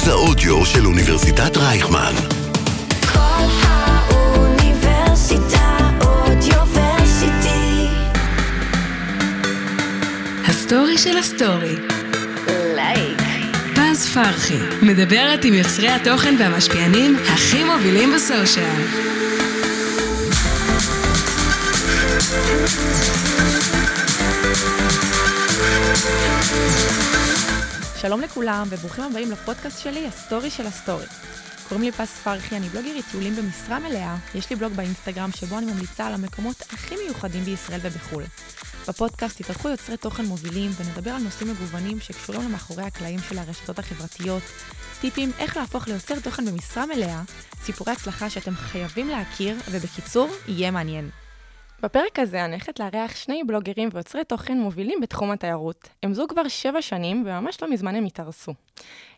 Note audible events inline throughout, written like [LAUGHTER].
מרכז האודיו של אוניברסיטת רייכמן. כל האוניברסיטה Audioversity. הסטורי של הסטורי. לייק. פז פרחי, מדברת עם יוצרי התוכן והמשפיענים הכי מובילים בסושיאל. שלום לכולם, וברוכים הבאים לפודקאסט שלי, הסטורי של הסטורי. קוראים לי פז פרחי, אני בלוגרית טיולים במשרה מלאה. יש לי בלוג באינסטגרם שבו אני ממליצה על המקומות הכי מיוחדים בישראל ובחו"ל. בפודקאסט יתארחו יוצרי תוכן מובילים ונדבר על נושאים מגוונים שקשורים למאחורי הקלעים של הרשתות החברתיות, טיפים איך להפוך ליוצר תוכן במשרה מלאה, סיפורי הצלחה שאתם חייבים להכיר, ובקיצור, יהיה מעניין. בפרק הזה אני הולכת לארח שני בלוגרים ויוצרי תוכן מובילים בתחום התיירות. הם זוג כבר שבע שנים, וממש לא מזמן הם התארסו.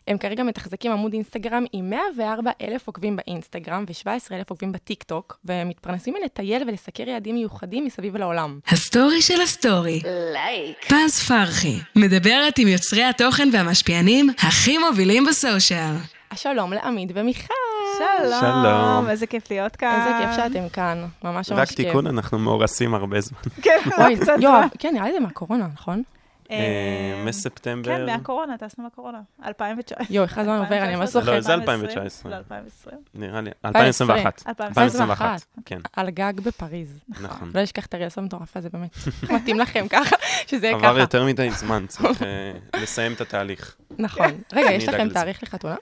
הם כרגע מתחזקים עמוד אינסטגרם עם 104 אלף עוקבים באינסטגרם ו-17 אלף עוקבים בטיק טוק, והם מתפרנסים מלטייל ולסקר יעדים מיוחדים מסביב לעולם. הסטורי של הסטורי. לייק. פז פרחי, מדברת עם יוצרי התוכן והמשפיענים הכי מובילים ב social. שלום לעמית ומיכל. שלום. שלום. איזה כיף להיות כאן. איזה כיף שאתם כאן, ממש ממש רק כיף. תיקון, אנחנו מאורסים הרבה זמן. [LAUGHS] כן, אוי, קצת זמן. כן, נראה לי זה מהקורונה, נכון? אה, אה, מספטמבר. כן, מהקורונה, טסנו מהקורונה. 2019. יואו, איך הזמן עובר, אני ממש לא, זוכרת. זה 2019. לא, 2020. נראה לי, 2021. 2021. כן, על גג בפריז. נכון. לא אשכח את הרילס המטורף הזה, באמת. [LAUGHS] מתאים לכם ככה, שזה יהיה עבר ככה. יותר מדי זמן, צריך אה, לסיים את התהליך. נכון. רגע, יש לכם. תאריך לחתונה?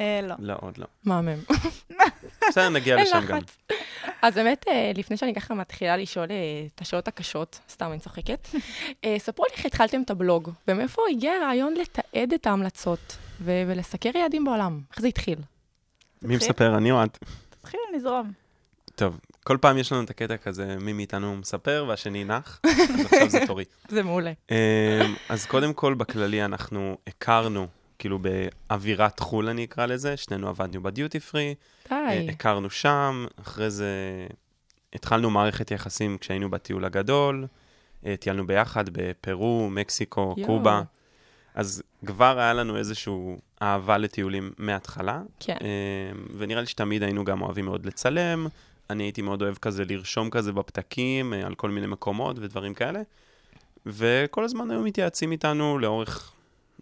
אה, לא. לא, עוד לא. מהמם. [LAUGHS] בסדר, נגיע לשם גם. אז באמת, אה, לפני שאני ככה מתחילה לשאול אה, את השאלות הקשות, סתם אני צוחקת, ספרו לי איך התחלתם את הבלוג, ומאיפה הגיע הרעיון לתעד את ההמלצות ולסקר יעדים בעולם? איך זה התחיל? מי מספר, אני או את? תתחיל לזרום. טוב, כל פעם יש לנו את הקטע כזה, מי מאיתנו מספר והשני נח, אז עכשיו זה [LAUGHS] תורי. זה מעולה. אז קודם כל, בכללי אנחנו הכרנו, כאילו באווירת חו"ל אני אקרא לזה, שנינו עבדנו בדיוטי פרי, אה, די. הכרנו שם, אחרי זה התחלנו מערכת יחסים כשהיינו בטיול הגדול, אה, טיילנו ביחד בפרו, מקסיקו, יואו. קובה, אז כבר היה לנו איזושהי אהבה לטיולים מההתחלה, כן. אה, ונראה לי שתמיד היינו גם אוהבים מאוד לצלם, אני הייתי מאוד אוהב כזה לרשום כזה בפתקים אה, על כל מיני מקומות ודברים כאלה, וכל הזמן היו מתייעצים איתנו לאורך,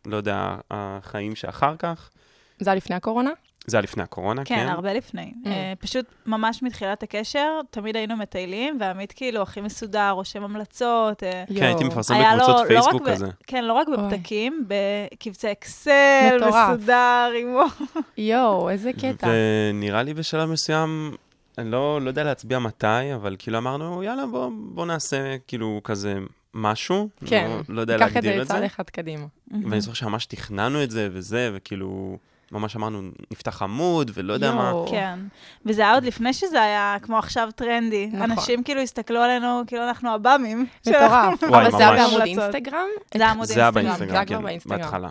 לא יודע, החיים שאחר כך. זה היה לפני הקורונה? זה היה לפני הקורונה, כן? כן, הרבה לפני. Mm. אה, פשוט ממש מתחילת הקשר, תמיד היינו מטיילים, ועמית כאילו הכי מסודר, רושם המלצות. אה, כן, הייתי. מפרסם בקבוצות לא פייסבוק ב- כזה. כן, לא רק. בפתקים, בקבצי אקסל, מטורף. מסודר, עם... [LAUGHS] יואו, איזה קטע. ונראה לי בשלב מסוים, אני לא, לא יודע להצביע מתי, אבל כאילו אמרנו, יאללה, בוא, בוא נעשה כאילו כזה משהו. כן, לא, לא יודע קח את להגדיר זה את זה. צעד אחד קדימה. ואני זוכר שממש תכננו את זה וזה, וכאילו, ממש אמרנו, נפתח עמוד, ולא יודע מה. יואו. כן, וזה היה עוד לפני שזה היה כמו עכשיו טרנדי. נכון. אנשים כאילו הסתכלו עלינו, כאילו אנחנו עב"מים. מטורף. וואי, אבל זה היה. בעמוד. אינסטגרם? זה היה אינסטגרם. היה כבר כן. בהתחלה.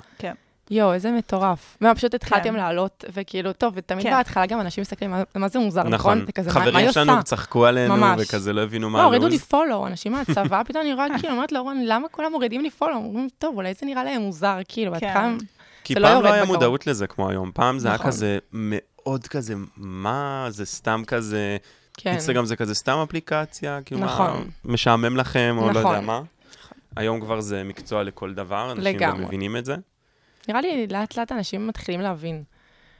יואו, איזה מטורף. מה, פשוט התחלתם כן. לעלות, וכאילו, טוב, ותמיד כן. בהתחלה גם אנשים מסתכלים, "מה- מה זה מוזר, נכון? נכון. מה- מה חברים עושה? שלנו צחקו עלינו, ממש. וכזה לא הבינו לא, מה הורידו לי הלו"ז. פולו, אנשים מהצבא, [LAUGHS] פתאום אני רואה, כאילו, אומרת לאורן, למה כולם מורידים לי פולו? אומרים, טוב, אולי זה נראה להם מוזר, כאילו, כן. בהתחלה... כי זה לא פעם לא היה. מודעות לזה כמו היום. פעם זה היה נכון. כזה מאוד כזה, מה, זה סתם כזה, כן. אינסטגרם זה כזה סתם אפליקציה, כאילו מה, נכון. משעמם לכם, או לא יודע נכון. מה. היום כבר זה מקצוע לכל דבר, אנשים גם לגמרי. מבינים את זה. נראה לי, לאט לאט אנשים מתחילים להבין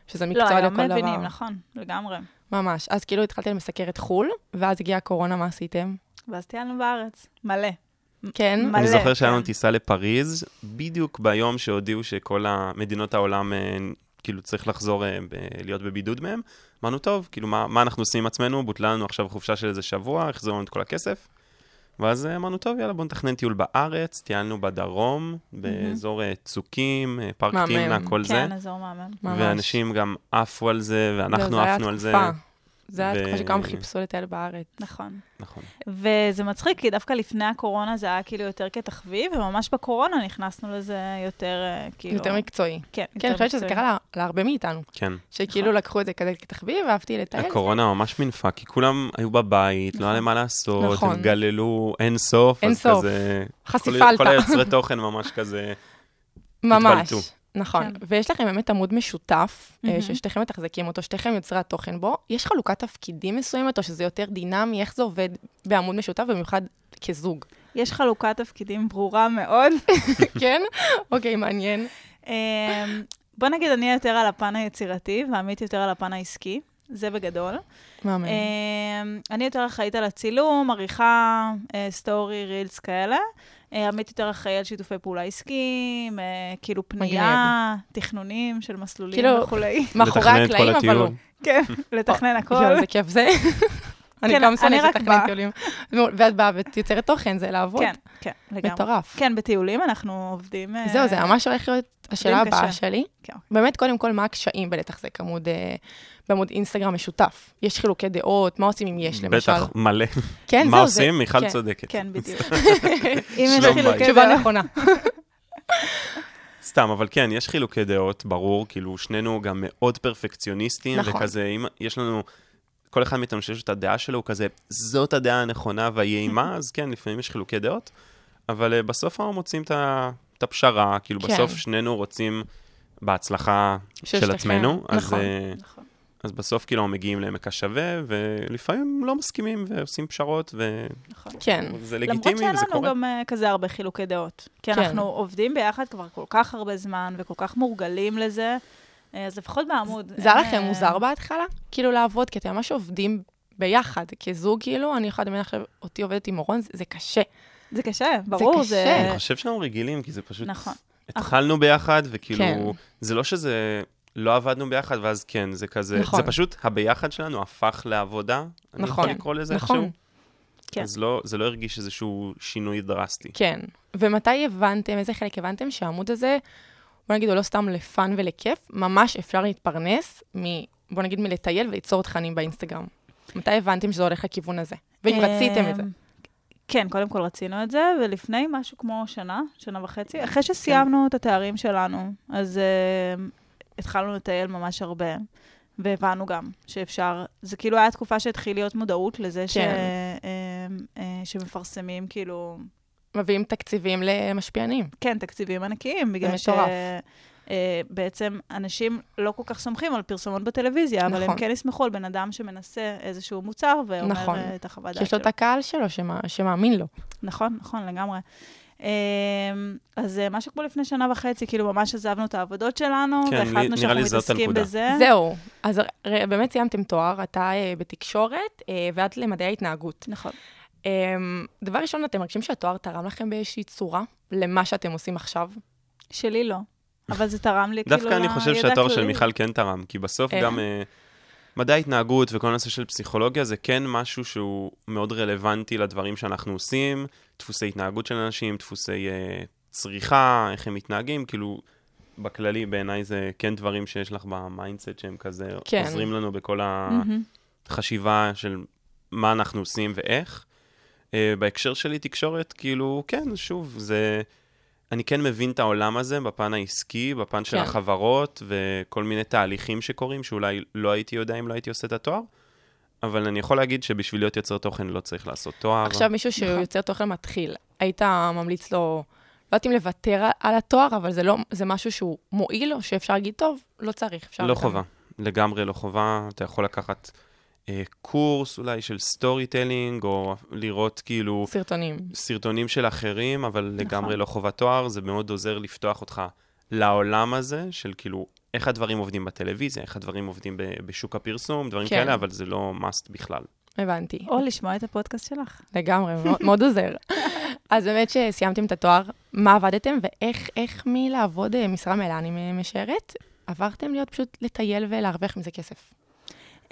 שזה לא, מקצוע היום לכל דבר. מבינים, נכון, לגמרי. ממש. אז כאילו התחלתם לסקר את חו"ל, ואז הגיעה הקורונה, מה עשיתם? ואז טיילנו בארץ, מלא. כן. מלא, אני זוכר שהיה לנו כן. טיסה לפריז, בדיוק ביום שהודיעו שכל המדינות העולם, אה, כאילו צריך לחזור אה, להיות בבידוד מהם. אמרנו, טוב, כאילו, מה, מה אנחנו עושים עם עצמנו? בוטלה לנו עכשיו חופשה של איזה שבוע, החזירו לנו את כל הכסף. ואז אמרנו, טוב, יאללה, בואו נתכנן טיול בארץ, טיילנו בדרום, באזור אה, צוקים, אה, פארק. תמנע, כל זה. כן, אזור מהמם. ואנשים גם עפו על זה, ואנחנו היה עפנו על זה. זה היה ו- תקופה שכולם חיפשו לטייל בארץ. נכון. נכון. וזה מצחיק, כי דווקא לפני הקורונה זה היה כאילו יותר כתחביב, וממש בקורונה נכנסנו לזה יותר, אה, כאילו... יותר מקצועי. כן, כן, אני חושבת שזה. קרה לה- להרבה מאיתנו. כן. שכאילו לקחו את זה כזה כתחביב, ואהבתי לטייל. הקורונה ממש מינפה, כי כולם היו בבית, לא היה להם מה לעשות, נכון. הם גללו אין סוף, אין אז סוף. כזה... חשיפה עלתה. כל היוצרי תוכן ממש כזה... ממש. נכון, כן. ויש לכם באמת עמוד משותף, מהמם. ששתיכם מתחזקים אותו, שתיכם יוצרי התוכן בו. יש חלוקת תפקידים מסוימת, או שזה יותר דינמי? איך זה עובד בעמוד משותף, במיוחד כזוג? יש חלוקת תפקידים ברורה מאוד. [LAUGHS] כן? אוקיי, מעניין. אמ, בוא נגיד, אני יותר על הפן היצירתי, ועמית יותר על הפן העסקי. זה בגדול. אמ, אני יותר אחראית על הצילום, עריכה, אה, סטורי, רילס כאלה. אה, עמית יותר אחראי על שיתופי פעולה עסקיים, אה, כאילו פנייה, תכנונים של מסלולים כאילו, וכולי. מאחורי לתכנן את כל הקלעים, אבל. הטיול. כן, לתכנן [LAUGHS] הכל. איזה כיף זה. אני כן, גם אני שונאת רק לתכנן באה. טיולים. ואת באה ויוצרת תוכן, זה לעבוד. כן, כן, לגמרי. מטורף. כן, בטיולים אנחנו עובדים... אה, זהו, זה ממש הולך להיות השאלה הבאה. שלי. כן. באמת, קודם כל, מה הקשיים בלתחזק עמוד, אה, בעמוד אינסטגרם משותף? יש חילוקי דעות, מה עושים אם יש, למשל? בטח, מלא. כן, מה זהו, זה- עושים? מיכל כן. צודקת. כן, בדיוק. [LAUGHS] אם יש חילוקי בית. תשובה דעות. נכונה. סתם, אבל כן, יש חילוקי דעות, ברור, כאילו, שנינו גם מאוד פרפקציוניסטים, נכון. וכזה, אם יש לנו, כל אחד מאיתנו שיש את הדעה שלו, הוא כזה, זאת הדעה הנכונה והיעימה, [LAUGHS] אז כן, לפעמים יש חילוקי דעות, אבל uh, בסוף אנחנו מוצאים את הפשרה, כאילו, כן. בסוף שנינו רוצים בהצלחה של עצמנו, אז, נכון. אה, נכון. אז בסוף כאילו מגיעים לעמק השווה, ולפעמים לא מסכימים ועושים פשרות, וזה נכון. כן. למרות לגיטימי, שאין וזה לנו קורה. גם אה, כזה הרבה חילוקי דעות. כי כן. אנחנו עובדים ביחד כבר כל כך הרבה זמן, וכל כך מורגלים לזה, אה, אז לפחות בעמוד. זה היה לכם אה, מוזר בהתחלה? כאילו לעבוד, כי אתם ממש עובדים ביחד, כזוג כאילו, אני יכולה לדמיין עכשיו, אותי עובדת עם אורון, זה- קשה. זה קשה, ברור. קשה. זה... אני חושב שאנחנו רגילים, כי זה פשוט... נכון. התחלנו ביחד, וכאילו, כן. זה לא שזה... לא עבדנו ביחד, ואז כן, זה כזה... נכון. זה פשוט, הביחד שלנו הפך לעבודה. אני נכון. יכול לקרוא לזה נכון. איכשהו. כן. אז לא, זה לא הרגיש איזשהו שינוי דרסטי. כן. ומתי הבנתם, איזה חלק הבנתם שהעמוד הזה, בוא נגיד, הוא לא סתם לפאן ולכיף, ממש אפשר להתפרנס מ... בוא נגיד, מלטייל וליצור תכנים באינסטגרם. מתי הבנתם שזה הולך לכיוון הזה? ואם רציתם את זה. אמ, כן, קודם כל רצינו את זה, ולפני משהו כמו שנה, שנה וחצי, כן. אחרי שסיימנו את התארים שלנו, אז uh, התחלנו לטייל ממש הרבה, והבנו גם שאפשר, זה כאילו היה תקופה שהתחיל להיות מודעות לזה ש, כן. uh, uh, שמפרסמים כאילו, מביאים תקציבים למשפיענים. כן, תקציבים ענקיים, בגלל מטורף. שבעצם אנשים לא כל כך סומכים על פרסומות בטלוויזיה, אבל הם נכון. כן יסמכו על בן אדם שמנסה איזשהו מוצר ואומר נכון. אה, את החוות דעת יש לו שלו. את הקהל שלו שמא- שמאמין לו. נכון, נכון, לגמרי. אמ, אז אה, משהו כמו לפני שנה וחצי, כאילו ממש עזבנו את העבודות שלנו, כן, והחלטנו שאנחנו מתעסקים. בזה. זהו. אז באמת סיימתם תואר, אתה אה, בתקשורת, אה, ואת למדעי ההתנהגות. נכון. אמ, דבר ראשון, אתם מרגישים שהתואר תרם לכם באיזושהי צורה למה שאתם עושים עכשיו? שלי לא, אבל זה תרם לי כאילו דווקא אני חושב שהתואר של. מיכל כן תרם, כי בסוף איך? גם אה, מדעי התנהגות וכל הנושא של פסיכולוגיה זה כן משהו שהוא מאוד רלוונטי לדברים שאנחנו עושים, דפוסי התנהגות של אנשים, דפוסי אה, צריכה, איך הם מתנהגים, כאילו, בכללי בעיניי זה כן דברים שיש לך ב mindset שהם כזה כן. עוזרים לנו בכל. החשיבה של מה אנחנו עושים ואיך. אה, בהקשר שלי תקשורת, כאילו, כן, שוב, זה... אני כן מבין את העולם הזה בפן העסקי, בפן של כן. החברות וכל מיני תהליכים שקורים, שאולי לא הייתי יודע אם לא הייתי עושה את התואר, אבל אני יכול להגיד שבשביל להיות יוצר תוכן לא צריך לעשות תואר. עכשיו מישהו שהוא נכון. יוצר תוכן מתחיל, היית ממליץ לו, לא יודעת אם לוותר על- התואר, אבל זה לא, זה משהו שהוא מועיל, או שאפשר להגיד, טוב, לא צריך, אפשר... לא גם." חובה, לגמרי לא חובה. אתה יכול לקחת קורס אולי של storytelling, או לראות כאילו סרטונים. סרטונים של אחרים, אבל נכון. לגמרי לא חובת תואר, זה מאוד עוזר לפתוח אותך לעולם הזה, של כאילו, איך הדברים עובדים בטלוויזיה, איך הדברים עובדים בשוק הפרסום, דברים כן. כאלה, אבל זה לא must בכלל. הבנתי. או לשמוע את הפודקאסט שלך. לגמרי, מאוד- מאוד עוזר. [LAUGHS] אז באמת שסיימתם את התואר, מה עבדתם, ואיך איך מלעבוד אה, משרה מלאה, אני משערת, עברתם להיות פשוט לטייל ולהרוויח מזה כסף.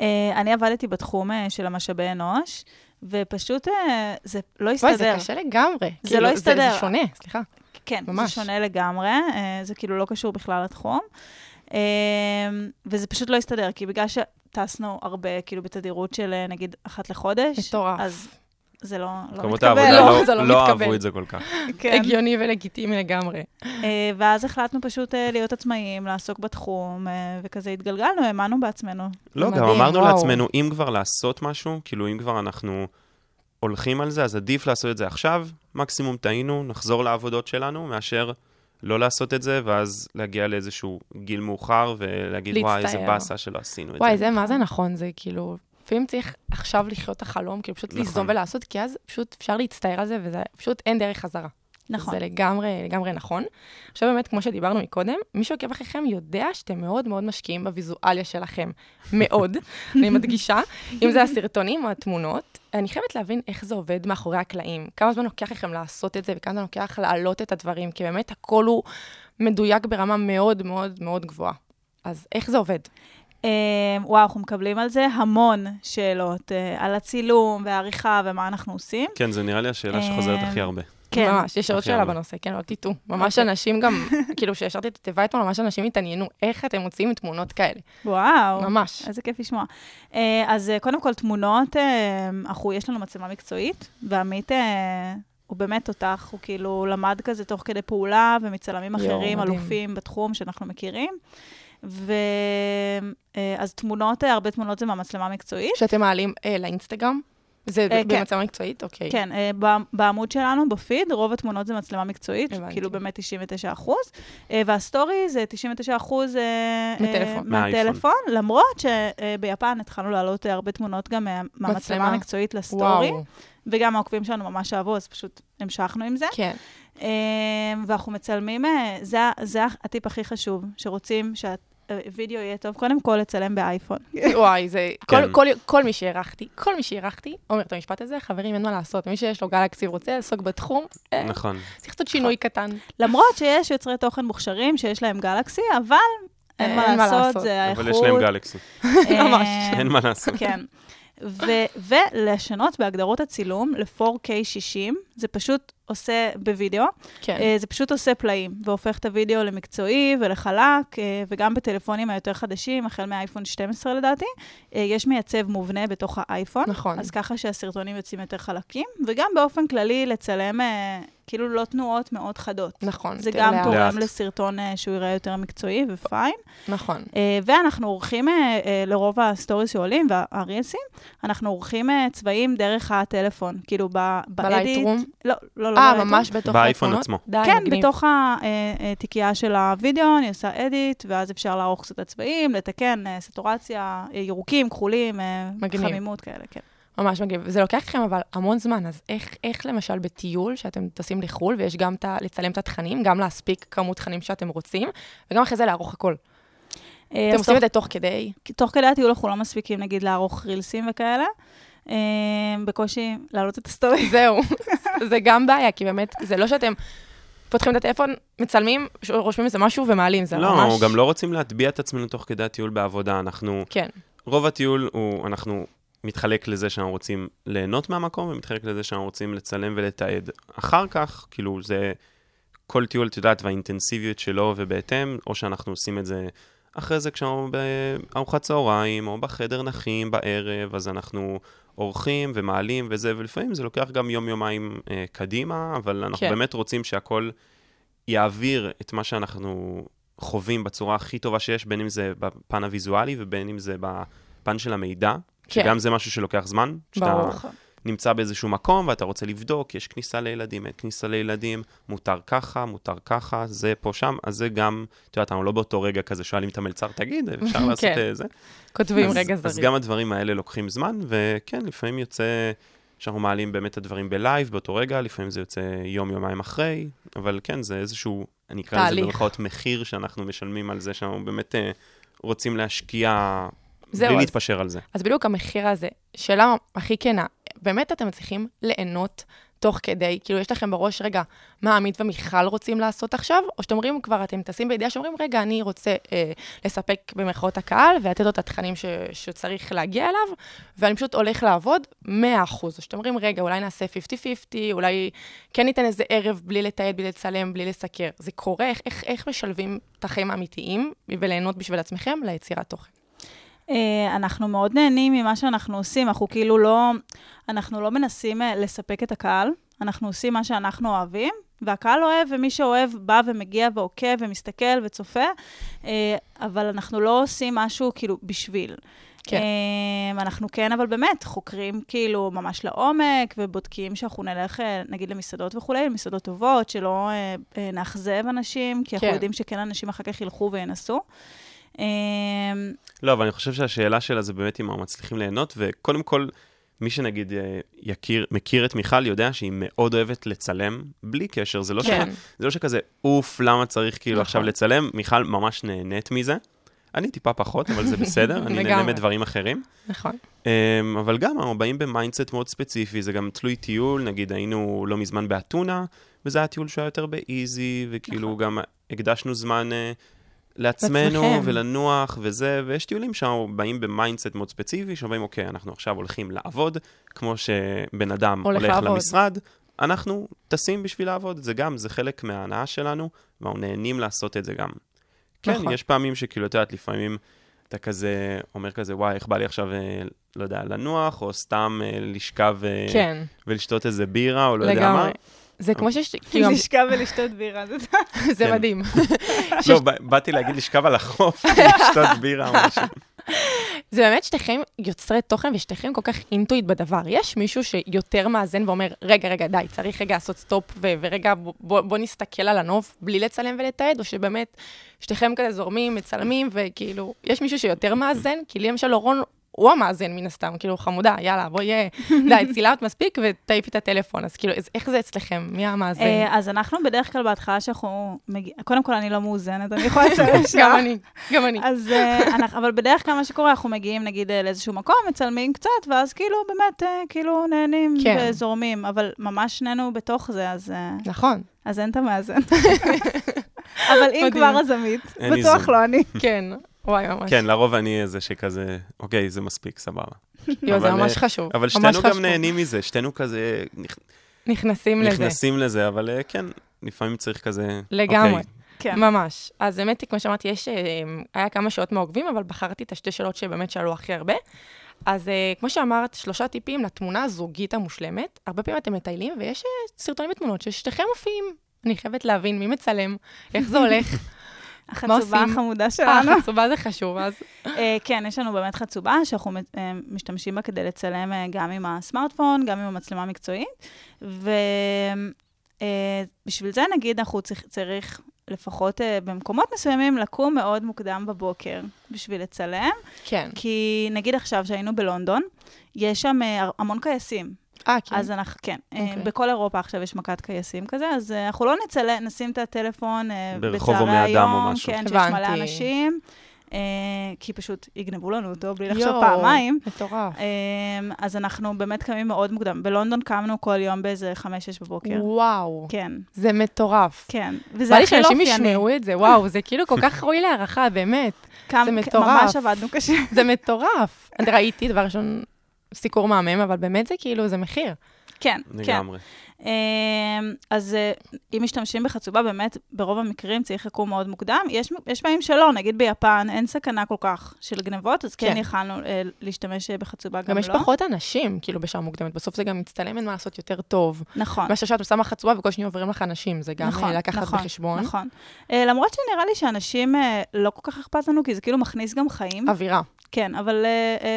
אה, אני עבדתי בתחום אה, של המשאבי אנוש, ופשוט אה, זה לא וואי, זה הסתדר. קשה לגמרי. זה כאילו, לא הסתדר. זה שונה, סליחה. כן, ממש. זה שונה לגמרי, זה כאילו לא קשור בכלל לתחום. וזה פשוט לא הסתדר, כי בגלל שטסנו הרבה, כאילו בתדירות של נגיד אחת לחודש, מטורף. אז זה לא, לא מתקבל. העבודה לא, לא, זה לא לא מתקבל. אהבו את זה כל כך. כן. הגיוני ולגיטימי לגמרי. אה, ואז החלטנו פשוט אה, להיות עצמאיים, לעסוק בתחום, אה, וכזה התגלגלנו, האמנו בעצמנו. לא, גם אמרנו וואו. לעצמנו, אם כבר לעשות משהו, כאילו אם כבר אנחנו הולכים על זה, אז עדיף לעשות את זה עכשיו, מקסימום טעינו, נחזור לעבודות שלנו, מאשר לא לעשות את זה, ואז להגיע לאיזשהו גיל מאוחר ולהגיד, וואי, איזה. באסה שלא עשינו את וואי, זה. זה מה זה נכון, זה כאילו, לפעמים צריך עכשיו לחיות את החלום, כאילו פשוט נכון. ליזום ולעשות, כי אז פשוט אפשר להצטער על זה, וזה פשוט אין דרך חזרה. נכון. זה לגמרי, לגמרי נכון. עכשיו באמת, כמו שדיברנו מקודם, מי שעוקב אחריכם יודע שאתם מאוד מאוד משקיעים בוויזואליה שלכם. מאוד, אני [LAUGHS] מדגישה. אם זה הסרטונים או התמונות, אני חייבת להבין איך זה עובד מאחורי הקלעים. כמה זמן לוקח לכם לעשות את זה, וכמה זמן לוקח להעלות את הדברים, כי באמת הכל הוא מדויק ברמה מאוד מאוד מאוד גבוהה. אז איך זה עובד? אה, וואו, אנחנו מקבלים על זה המון שאלות, אה, על הצילום והעריכה ומה אנחנו עושים. כן, זה נראה לי השאלה שחוזרת הכי הרבה. כן. ממש, יש עוד שאלה. בנושא, כן, לא תטעו. ממש אוקיי. אנשים גם, [LAUGHS] כאילו, כשהשארתי את התיבה אתמול, ממש אנשים התעניינו, איך אתם מוציאים תמונות כאלה. וואו. ממש. איזה כיף לשמוע. אה, אז אה, קודם כל, תמונות, אנחנו, יש לנו מצלמה מקצועית, ועמית הוא באמת תותח, הוא כאילו למד כזה תוך כדי פעולה, ומצלמים אחרים. אלופים בתחום שאנחנו מכירים. ואז תמונות, אה, הרבה תמונות זה מהמצלמה המקצועית. שאתם מעלים אה, לאינסטגרם? זה אה, כן. במצלמה מקצועית? אוקיי. כן, אה, בעמוד שלנו, בפיד, רוב התמונות זה מצלמה מקצועית, הבנתי. כאילו באמת 99 אחוז, והסטורי זה 99 אחוז אה, מטלפון. מהטלפון, למרות שביפן התחלנו להעלות אה, הרבה תמונות גם מה- מהמצלמה מצלמה. המקצועית לסטורי, וואו. וגם העוקבים שלנו ממש אהבו, אז פשוט המשכנו עם זה. כן. אה, ואנחנו מצלמים, אה, זה, זה הטיפ הכי חשוב, שרוצים שהווידאו יהיה טוב, קודם כל לצלם באייפון. וואי, זה... כל- כן. כל- כל מי שאירחתי, כל מי שאירחתי, אומר את המשפט הזה, חברים, אין מה לעשות. מי שיש לו גלקסי ורוצה לעסוק בתחום, אה, נכון. צריך לעשות שינוי קטן. למרות שיש יוצרי תוכן מוכשרים שיש להם גלקסי, אבל אין מה אין מה לעשות. זה האיכות. אבל יש להם גלקסי, אה, [LAUGHS] ממש. אין מה לעשות. כן. ולשנות בהגדרות הצילום ל-4K 60, זה פשוט עושה בווידאו, כן. אה, זה פשוט עושה פלאים, והופך את הווידאו למקצועי ולחלק, אה, וגם בטלפונים היותר חדשים, החל מאייפון 12 לדעתי, אה, יש מייצב מובנה בתוך האייפון. נכון. אז ככה שהסרטונים יוצאים יותר חלקים, וגם באופן כללי לצלם כאילו לא תנועות מאוד חדות. נכון. זה יותר גם לאט. תורם לאט. לסרטון שהוא ייראה יותר מקצועי ופיין. נכון. ואנחנו עורכים, לרוב ה stories שעולים והרילסים, אנחנו עורכים צבעים דרך הטלפון, כאילו ב- ב edit. בלייטרום? לא, לא, לא אה. ממש בתוך באייפון? עצמו. די, כן, מגניב. בתוך התיקייה של הוידאו, אני עושה edit, ואז אפשר לערוך קצת את הצבעים, לתקן אה, סטורציה, אה, ירוקים, כחולים, אה, מגניב. חמימות כאלה, כן. ממש מגניב. זה לוקח לכם אבל המון זמן, אז איך, איך למשל בטיול, שאתם טסים לחו"ל, ויש גם ה- לצלם את התכנים, גם להספיק כמות תכנים שאתם רוצים, וגם אחרי זה לערוך הכל. אה, אתם עושים תוך- את זה תוך כדי? תוך כדי הטיול אנחנו לא מספיקים, נגיד, לערוך רילסים וכאלה. אה, בקושי להעלות את הסטורי. [LAUGHS] זהו. זה גם בעיה, כי באמת, זה לא שאתם פותחים את הטלפון, מצלמים, רושמים איזה משהו ומעלים, זה לא, ממש... גם לא רוצים להטביע את עצמנו תוך כדי הטיול בעבודה. אנחנו, כן, רוב הטיול הוא, אנחנו מתחלק לזה שאנחנו רוצים ליהנות מהמקום, ומתחלק לזה שאנחנו רוצים לצלם ולתעד. אחר כך, כאילו, זה כל טיול, את יודעת, והאינטנסיביות שלו ובהתאם, או שאנחנו עושים את זה אחרי זה כשאנחנו בארוחת צהריים, או בחדר נחים בערב, אז אנחנו עורכים ומעלים וזה, ולפעמים זה לוקח גם יום-יומיים אה, קדימה, אבל אנחנו כן. באמת רוצים שהכל יעביר את מה שאנחנו חווים בצורה הכי טובה שיש, בין אם זה בפן הוויזואלי ובין אם זה בפן של המידע, כן. שגם זה משהו שלוקח זמן. שאתה ברור. נמצא באיזשהו מקום ואתה רוצה לבדוק, יש כניסה לילדים, אין כניסה לילדים, מותר ככה, מותר ככה, זה פה, שם, אז זה גם, את יודעת, אנחנו לא באותו רגע כזה שואלים את המלצר, תגיד, אפשר [LAUGHS] לעשות כן. זה? כותבים אז, רגע אז זריז. גם הדברים האלה לוקחים זמן, וכן, לפעמים יוצא שאנחנו מעלים באמת את הדברים בלייב באותו רגע, לפעמים זה יוצא יום-יומיים אחרי, אבל כן, זה איזשהו, אני אקרא לזה תהליך. במרכאות מחיר שאנחנו משלמים על זה, שאנחנו באמת אה, רוצים להשקיע, זהו, בלי אז- להתפשר על זה. אז בדיוק המחיר הזה, שאלה הכי כנה, באמת אתם מצליחים ליהנות תוך כדי, כאילו יש לכם בראש, רגע, מה עמית ומיכל רוצים לעשות עכשיו? או שאתם אומרים כבר, אתם טסים בידיעה שאומרים, רגע, אני רוצה אה, לספק במרכאות הקהל ולתת לו את התכנים ש, שצריך להגיע אליו, ואני פשוט הולך לעבוד 100%. או שאתם אומרים, רגע, אולי נעשה 50-50, אולי כן ניתן איזה ערב בלי לתעד, בלי לצלם, בלי לסקר. זה קורה? איך, איך, איך משלבים את החיים האמיתיים וליהנות בשביל עצמכם ליצירת תוכן? אה, אנחנו מאוד נהנים ממה שאנחנו עושים, אנחנו כאילו לא, אנחנו לא מנסים אה, לספק את הקהל, אנחנו עושים מה שאנחנו אוהבים, והקהל אוהב, ומי שאוהב בא ומגיע ועוקב ומסתכל וצופה, אה, אבל אנחנו לא עושים משהו כאילו בשביל. כן. אנחנו כן, אבל באמת, חוקרים כאילו ממש לעומק, ובודקים שאנחנו נלך, נגיד, למסעדות וכולי, למסעדות טובות, שלא נאכזב אנשים, כי אנחנו כן. יודעים שכן אנשים אחר כך ילכו וינסו. אמ, לא, אבל אני חושב שהשאלה שלה זה באמת אם אנחנו מצליחים ליהנות, וקודם כל, מי שנגיד אה, יכיר, מכיר את מיכל יודע שהיא מאוד אוהבת לצלם, בלי קשר, זה לא, כן. ש... זה לא שכזה, אוף, למה צריך כאילו נכון. עכשיו לצלם? מיכל ממש נהנית מזה. אני טיפה פחות, אבל זה בסדר, אני נהנה. מדברים אחרים. נכון. Um, אבל גם, אנחנו באים ב mindset מאוד ספציפי, זה גם תלוי טיול, נגיד היינו לא מזמן באתונה, וזה היה טיול שהיה יותר ב easy, וכאילו נכון. גם הקדשנו זמן uh, לעצמנו, לעצמכם. ולנוח וזה, ויש טיולים שאנחנו באים ב mindset מאוד ספציפי, שאומרים, אוקיי, אנחנו עכשיו הולכים לעבוד, כמו שבן אדם הולך הולך, לעבוד. למשרד, אנחנו טסים בשביל לעבוד, זה גם, זה חלק מההנאה שלנו, ואנחנו נהנים לעשות את זה גם. כן, נכון. יש פעמים שכאילו, את יודעת, לפעמים אתה כזה אומר כזה, וואי, איך בא לי עכשיו, אה, לא יודע, לנוח, או סתם אה, לשכב אה, כן, ולשתות איזה בירה, או לא יודע מה. זה כמו שיש, [LAUGHS] כאילו, לשכב ולשתות בירה, זה [LAUGHS] זה כן. מדהים. [LAUGHS] לא, בא- באתי להגיד לשכב על החוף, לשתות בירה או משהו. זה באמת שתיכם יוצרי תוכן ושתיכם כל כך into it בדבר. יש מישהו שיותר מאזן ואומר, רגע, רגע, די, צריך רגע לעשות stop, ו- ורגע בוא, בוא, בוא נסתכל על הנוף בלי לצלם ולתעד, או שבאמת שתיכם כזה זורמים, מצלמים, וכאילו, יש מישהו שיותר מאזן? כי לי למשל אורון, הוא המאזן מן הסתם, כאילו, חמודה, יאללה, בואי, די, [LAUGHS] צילמת מספיק ותעיפי את הטלפון. אז כאילו, אז איך זה אצלכם? מי המאזן? אה, אז אנחנו בדרך כלל בהתחלה שאנחנו מגיעים, קודם כל אני לא מאוזנת, אני יכולה לציין ישר. [LAUGHS] גם אני, גם אני. אז אה, אנחנו, אבל בדרך כלל מה שקורה, אנחנו מגיעים נגיד אה, לאיזשהו מקום, מצלמים קצת, ואז כאילו באמת, כאילו נהנים כן. וזורמים, אבל ממש שנינו בתוך זה, אז, נכון, אז אין את המאזן. [LAUGHS] אבל אם. כבר אין לי בטוח. לא אני. כן, וואי, ממש. כן, לרוב אני איזה שכזה, אוקיי, זה מספיק, סבבה. יואו, זה אבל, ממש אה, חשוב. אבל שתינו גם. נהנים מזה, שתינו כזה נכ- נכנסים לזה. נכנסים לזה, אבל אה, כן, לפעמים צריך כזה... לגמרי. אוקיי, כן. ממש. אז באמת, כמו שאמרתי, יש, אה, היה כמה שעות מהעוקבים, אבל בחרתי את השתי שאלות שבאמת שאלו הכי הרבה. אז כמו שאמרת, שלושה טיפים לתמונה הזוגית המושלמת. הרבה פעמים אתם מטיילים, ויש סרטונים ותמונות ששתיכם מופיעים. אני חייבת להבין מי מצלם, איך זה הולך. [LAUGHS] החצובה? החמודה אה, שלנו. חצובה זה חשוב, אז... אה, כן, יש לנו באמת חצובה שאנחנו אה, משתמשים בה כדי לצלם גם עם הסמארטפון, גם עם המצלמה המקצועית. ובשביל זה, נגיד, אנחנו צריך, צריך לפחות אה, במקומות מסוימים לקום מאוד מוקדם בבוקר בשביל לצלם. כן. כי נגיד עכשיו שהיינו בלונדון, יש שם אה, המון קייסים. אה, כן. אז אנחנו, כן, אה, אוקיי. בכל אירופה עכשיו יש מכת קייסים כזה, אז אה, אנחנו לא נצלם, נשים את הטלפון אה, ברחוב בצהרי אדם או היום, משהו. כן, שיש מלא. אנשים, כי פשוט יגנבו לנו אותו בלי לחשוב פעמיים. מטורף. אז אנחנו באמת קמים מאוד מוקדם. בלונדון קמנו כל יום באיזה 5-6 בבוקר. וואו, כן, זה מטורף. כן. וזה בא לי הכי לא שאנשים אופייני. ישמעו את זה, וואו, זה כאילו כל כך ראוי להערכה, באמת. [LAUGHS] קם- זה מטורף. ממש עבדנו קשה. זה מטורף. אני [LAUGHS] ראיתי, דבר ראשון, סיקור מהמם, אבל באמת זה כאילו, זה מחיר. כן, כן. לגמרי. אז אה, אם משתמשים בחצובה, באמת, ברוב המקרים צריך לקום מאוד מוקדם. יש, יש פעמים שלא, נגיד ביפן, אין סכנה כל כך של גנבות, אז כן, כן. יכלנו אה, להשתמש בחצובה, גם, גם יש לא. פחות אנשים, כאילו, בשעה מוקדמת. בסוף זה גם מצטלם, אין מה לעשות יותר טוב. נכון. מה שאת שמה חצובה וכל שניה עוברים לך אנשים, זה גם נכון, אה, לקחת נכון, בחשבון. נכון. אה, למרות שנראה לי שאנשים, לא כל כך אכפת לנו, כי זה כאילו מכניס גם חיים. אווירה, כן, אבל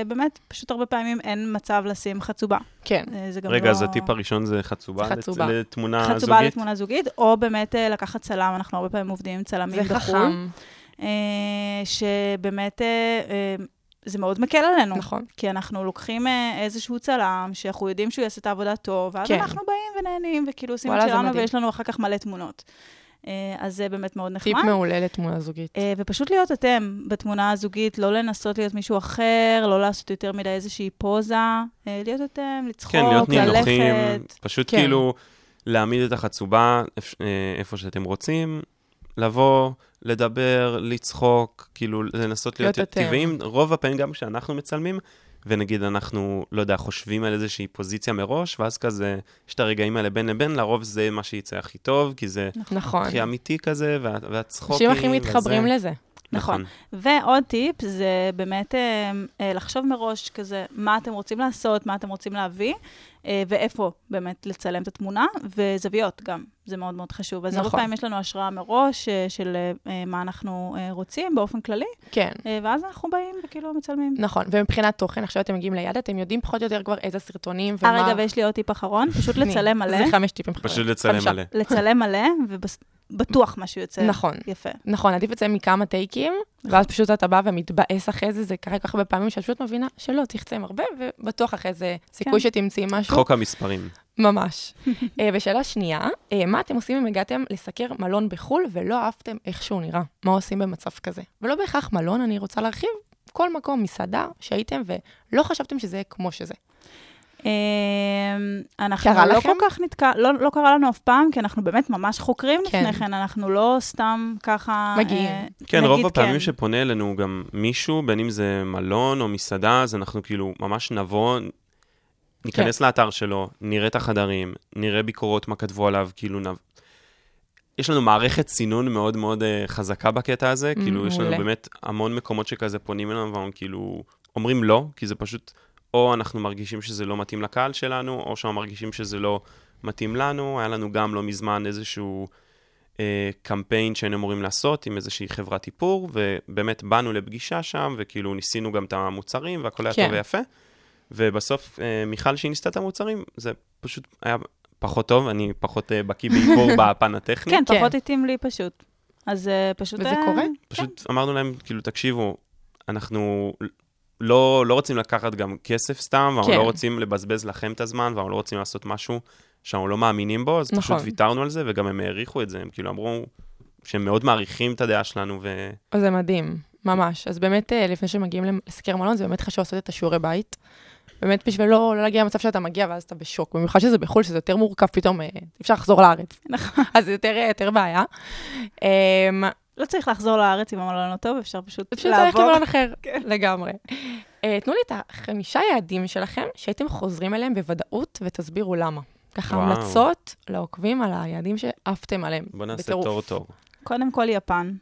באמת, פשוט הרבה פעמים אין מצב לשים חצובה. כן. אה, זה גם רגע, לא... אז הטיפ הראשון זה חצובה, חצובה. לתמונה חצובה זוגית? לתמונה זוגית, או באמת אה, לקחת צלם, אנחנו הרבה פעמים עובדים עם צלמים זה בחו"ל. חכם, אה, שבאמת זה מאוד מקל עלינו. נכון. כי אנחנו לוקחים איזשהו צלם, שאנחנו יודעים שהוא יעשה את העבודה טוב, ואז כן. אנחנו באים ונהנים, וכאילו עושים את זה שלנו. ויש לנו אחר כך מלא תמונות. אה, אז זה באמת מאוד נחמד. טיפ מעולה לתמונה זוגית. אה, ופשוט להיות אתם בתמונה הזוגית, לא לנסות להיות מישהו אחר, לא לעשות יותר מדי איזושהי פוזה, אה, להיות אתם, לצחוק, כן, להיות נינוחים, ללכת. פשוט כן. כאילו להעמיד את החצובה איפ- איפה שאתם רוצים, לבוא, לדבר, לצחוק, כאילו לנסות להיות, להיות. טבעיים. רוב הפעמים גם כשאנחנו מצלמים, ונגיד אנחנו, לא יודע, חושבים על איזושהי פוזיציה מראש, ואז כזה, יש את הרגעים האלה בין לבין, לרוב זה מה שיצא הכי טוב, כי זה נכון. הכי אמיתי כזה, וה- והצחוקים. אנשים הכי מתחברים וזה. לזה. נכון. ועוד טיפ זה באמת אה, אה, לחשוב מראש כזה, מה אתם רוצים לעשות, מה אתם רוצים להביא, אה, ואיפה באמת לצלם את התמונה, וזוויות גם, זה מאוד מאוד חשוב. אז הרבה נכון. פעמים יש לנו השראה מראש אה, של אה, מה אנחנו אה, רוצים באופן כללי, כן. אה, ואז אנחנו באים וכאילו מצלמים. נכון, ומבחינת תוכן, עכשיו אתם מגיעים ליד, אתם יודעים פחות או יותר כבר איזה סרטונים ומה... אה, רגע, ויש לי עוד טיפ אחרון, פשוט. [LAUGHS] לצלם מלא, אז חמש טיפים אחרים. פשוט לצלם. מלא. לצלם מלא, ובטוח משהו יוצא נכון. יפה. נכון, עדיף לציין מכמה טייקים, נכון. ואז פשוט אתה בא ומתבאס אחרי זה, זה קרה כל כך הרבה פעמים שאת פשוט מבינה שלא, צריך לציין הרבה, ובטוח אחרי זה סיכוי כן. שתמצאי משהו. חוק המספרים. ממש. [LAUGHS] אה, ושאלה שנייה, אה, מה אתם עושים אם הגעתם לסקר מלון בחו"ל ולא אהבתם איך שהוא נראה? מה עושים במצב כזה? ולא בהכרח מלון, אני רוצה להרחיב, כל מקום, מסעדה שהייתם ולא חשבתם שזה יהיה כמו שזה. אמ, אנחנו קרה לא לכם? כל כך נתקע, לא, לא קרה לנו אף פעם, כי אנחנו באמת ממש חוקרים כן. לפני כן, אנחנו לא סתם ככה... מגיעים. אה, כן, נגיד רוב הפעמים כן. שפונה אלינו גם מישהו, בין אם זה מלון או מסעדה, אז אנחנו כאילו ממש נבוא, ניכנס כן. לאתר שלו, נראה את החדרים, נראה ביקורות, מה כתבו עליו, כאילו נב... יש לנו מערכת סינון מאוד מאוד אה, חזקה בקטע הזה, כאילו יש לנו. באמת המון מקומות שכזה פונים אלינו ואנחנו כאילו אומרים לא, כי זה פשוט, או אנחנו מרגישים שזה לא מתאים לקהל שלנו, או שאנחנו מרגישים שזה לא מתאים לנו. היה לנו גם לא מזמן איזשהו אה, קמפיין שהיינו אמורים לעשות עם איזושהי חברת איפור, ובאמת באנו לפגישה שם, וכאילו ניסינו גם את המוצרים, והכל היה כן. טוב ויפה. ובסוף, אה, מיכל, שהיא ניסתה את המוצרים, זה פשוט היה פחות טוב, אני פחות אה, בקיא באיפור [LAUGHS] בפן הטכני. כן, כן. פחות התאים לי פשוט. אז אה, פשוט... וזה אה, קורה? פשוט אמרנו להם, כאילו, תקשיבו, אנחנו לא, לא רוצים לקחת גם כסף סתם, ואנחנו כן. לא רוצים לבזבז לכם את הזמן, ואנחנו לא רוצים לעשות משהו שאנחנו לא מאמינים בו, אז נכון. פשוט ויתרנו על זה, וגם הם העריכו את זה, הם כאילו אמרו שהם מאוד מעריכים את הדעה שלנו, ו... זה מדהים, ממש. אז באמת, אה, לפני שמגיעים לסקר מלון, זה באמת חשוב לעשות את השיעורי בית. באמת בשביל לא, לא להגיע למצב שאתה מגיע ואז אתה בשוק. במיוחד שזה בחו"ל, שזה יותר מורכב, פתאום אה, אי אפשר לחזור לארץ. נכון. אז זה יותר, אה, יותר בעיה. לא צריך לחזור לארץ עם המלון הטוב, אפשר פשוט פשוט ללכת לעבור. למלון אחר, [LAUGHS] כן. לגמרי. אה, תנו לי את החמישה יעדים שלכם, שהייתם חוזרים אליהם בוודאות, ותסבירו למה. ככה וואו. המלצות לעוקבים על היעדים שעפתם עליהם. בוא נעשה. תור-תור. קודם כל יפן.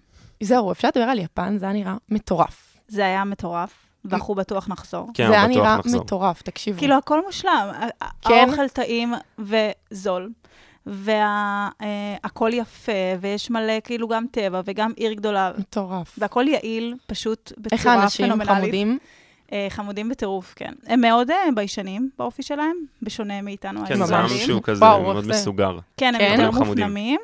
זהו, אפשר לדבר על יפן, זה היה נראה מטורף. זה היה מטורף, ואנחנו בטוח נחזור. כן, זה היה בטוח נראה נחזור. מטורף, תקשיבו. כאילו, הכל מושלם. כן. האוכל טעים וזול, והכל יפה, ויש מלא, כאילו, גם טבע וגם עיר גדולה, מטורף. והכל יעיל, פשוט איך בצורה האנשים פנומנלית. חמודים? אה, חמודים בטירוף, כן. הם מאוד אה, ביישנים באופי שלהם, בשונה מאיתנו כן, זה. עם שהוא כזה מאוד איך? מסוגר. כן, הם כן? יותר. מופנמים.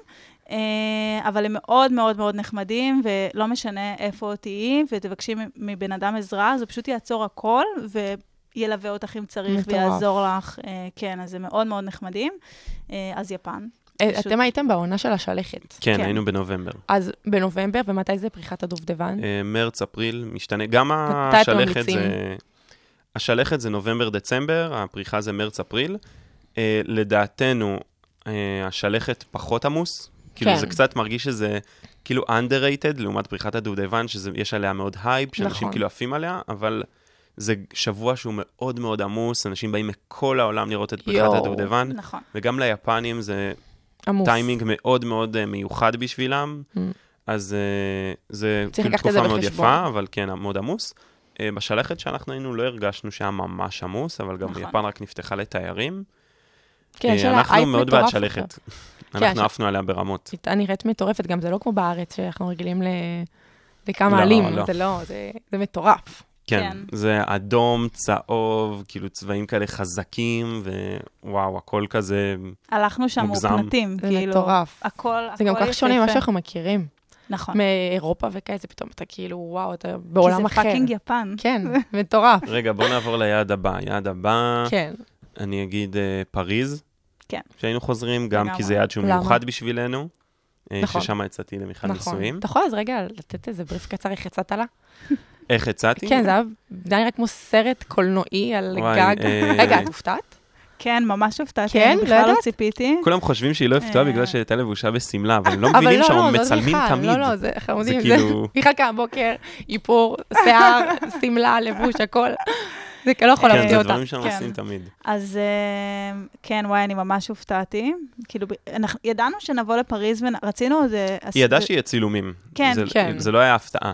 אה, אבל הם מאוד מאוד מאוד נחמדים, ולא משנה איפה תהיי, ותבקשי מבן אדם עזרה, זה פשוט יעצור הכל, וילווה אותך אם צריך, מטורף. ויעזור לך. אה, כן, אז הם מאוד מאוד נחמדים. אה, אז יפן. אה, פשוט- אתם הייתם בעונה של השלכת. כן, כן. היינו בנובמבר. אז בנובמבר, ומתי זה פריחת הדובדבן? אה, מרץ, אפריל, משתנה. גם השלכת? זה... השלכת זה נובמבר-דצמבר, הפריחה זה מרץ-אפריל. אה, לדעתנו, אה, השלכת פחות עמוס. כאילו, כן. זה קצת מרגיש שזה כאילו underrated לעומת פריחת הדובדבן, שיש עליה מאוד הייפ, שאנשים נכון. כאילו עפים עליה, אבל זה שבוע שהוא מאוד מאוד עמוס, אנשים באים מכל העולם לראות את פריחת. הדובדבן, נכון. וגם ליפנים זה עמוס. טיימינג מאוד מאוד אה, מיוחד בשבילם, Mm. אז אה, זה כאילו תקופה מאוד בחשבון. יפה, אבל כן, מאוד עמוס. אה, בשלכת שאנחנו היינו לא הרגשנו שהיה ממש עמוס, אבל גם נכון. יפן רק נפתחה לתיירים. כן, עליה אנחנו מאוד בעד מטורף שלכת. [LAUGHS] כן, אנחנו עפנו עליה ברמות. הייתה נראית מטורפת, גם זה לא כמו בארץ, שאנחנו רגילים ל... לכמה לא, עלים, לא. זה לא, זה, זה מטורף. כן, כן. זה אדום, צהוב, כאילו צבעים כאלה חזקים, ווואו, הכל כזה... הלכנו שם מוגזם. מופנטים, זה כאילו. מטורף. הכל, זה גם הכל כך שונה ממה. שאנחנו מכירים. נכון. מאירופה וכאלה, זה פתאום אתה כאילו, וואו, אתה בעולם כי אחר. זה fucking יפן. כן, מטורף. [LAUGHS] רגע, בוא נעבור ליעד הבא. יעד הבא, כן, אני אגיד אה, פריז. כן. שהיינו חוזרים, גם כי. זה יעד שהוא למה? מיוחד בשבילנו. אה, נכון. ששם יצאתי למיכל נכון. נישואים. אתה יכול אז רגע לתת איזה בריף קצר איך יצאת לה? [LAUGHS] איך יצאתי? כן, זה היה נראה כמו סרט קולנועי על גג. אה, רגע, את הופתעת? כן, ממש הופתעתי. כן? לא בכלל לא ידעת? ציפיתי. כולם חושבים שהיא לא הפתועה אה. בגלל שהייתה לבושה בשמלה, אבל הם לא מבינים לא, לא, זאת מצלמים תמיד. לא, לא, זה חמודים. זה זה כאילו... [LAUGHS] מיכל קם בוקר, איפור, שיער, [LAUGHS] שמלה, לבוש, הכל. זה לא יכול כן, להפתיע זה אותה. דברים שאנחנו כן. עושים תמיד. אז אה, כן, וואי, אני ממש הופתעתי. כאילו, ידענו שנבוא לפריז ורצינו. אה, היא ידעה שיהיה צילומים. כן, זה- כן. זה לא היה הפתעה.